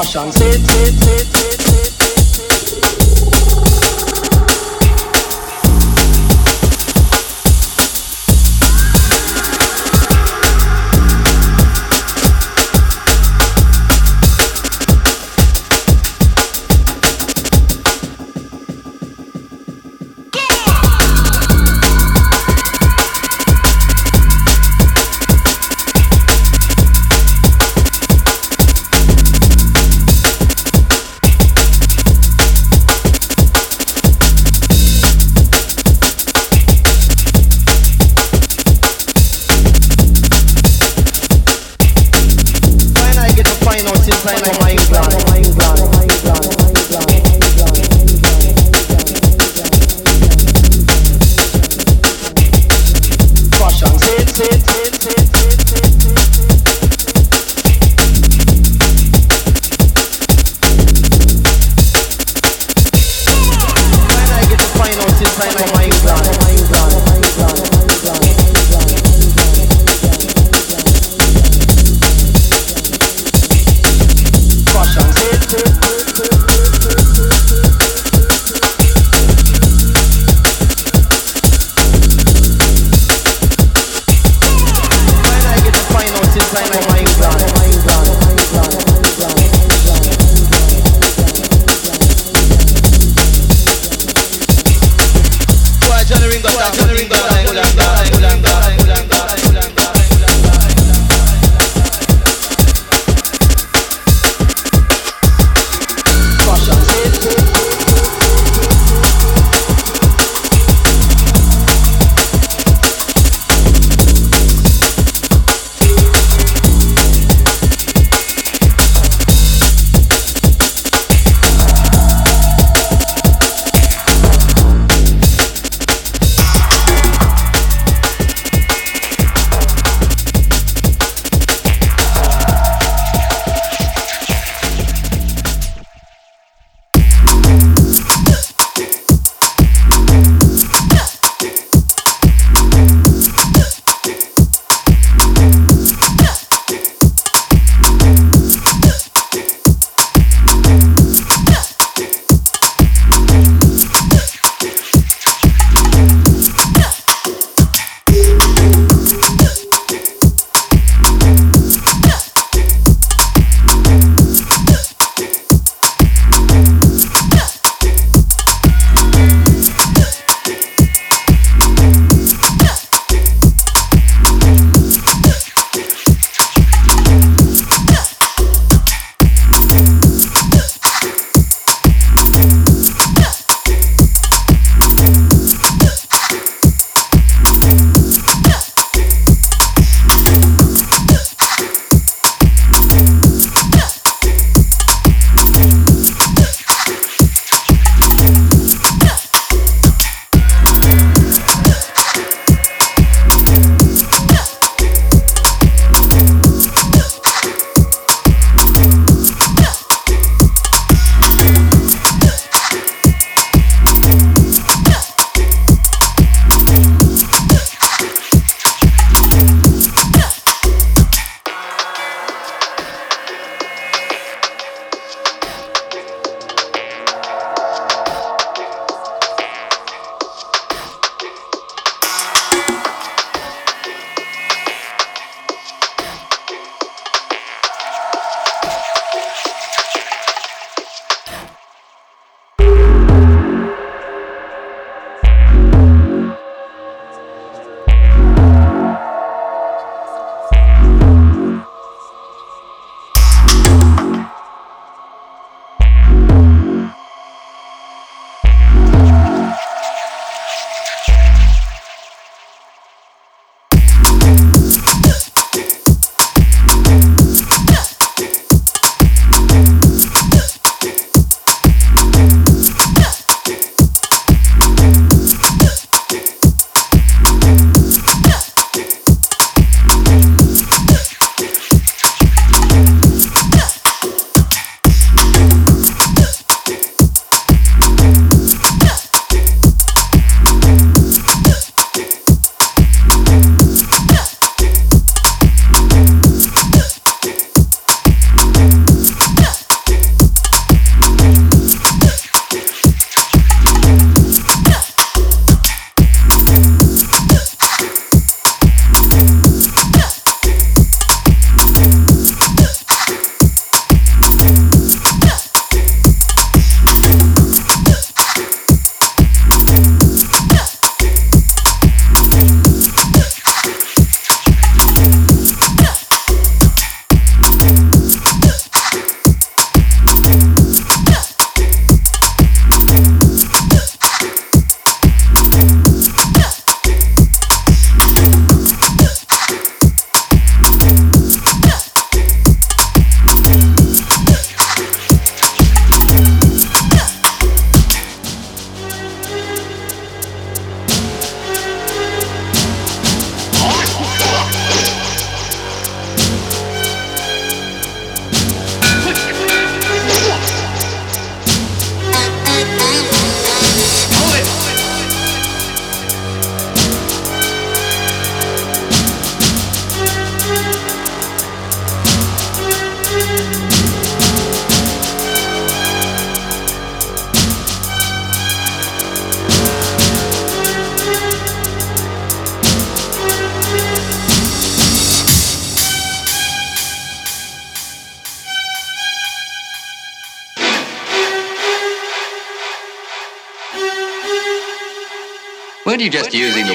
Fashion, sit, sit, sit, sit,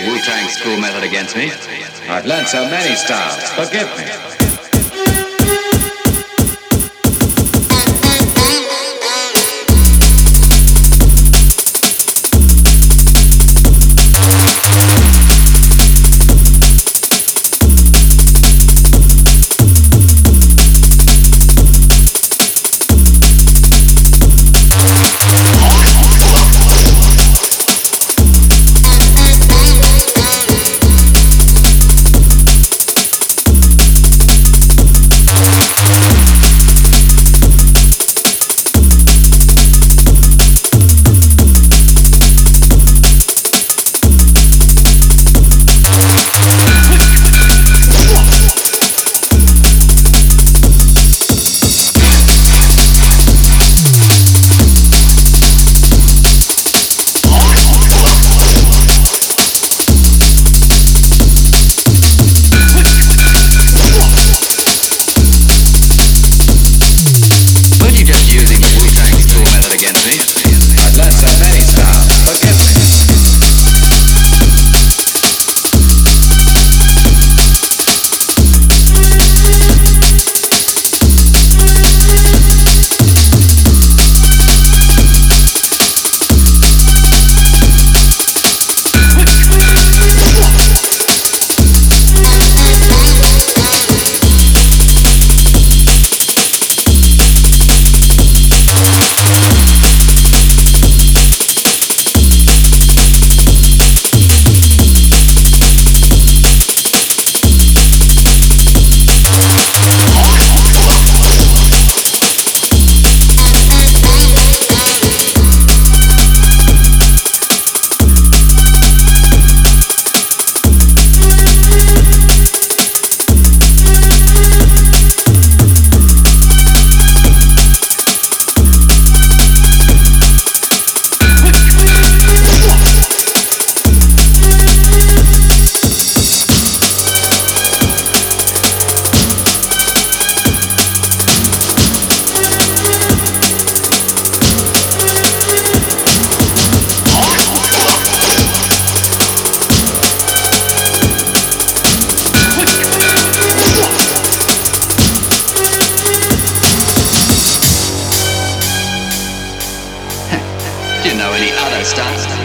just Wu Tang school method against me? I've learned so many styles. Forgive me. Do you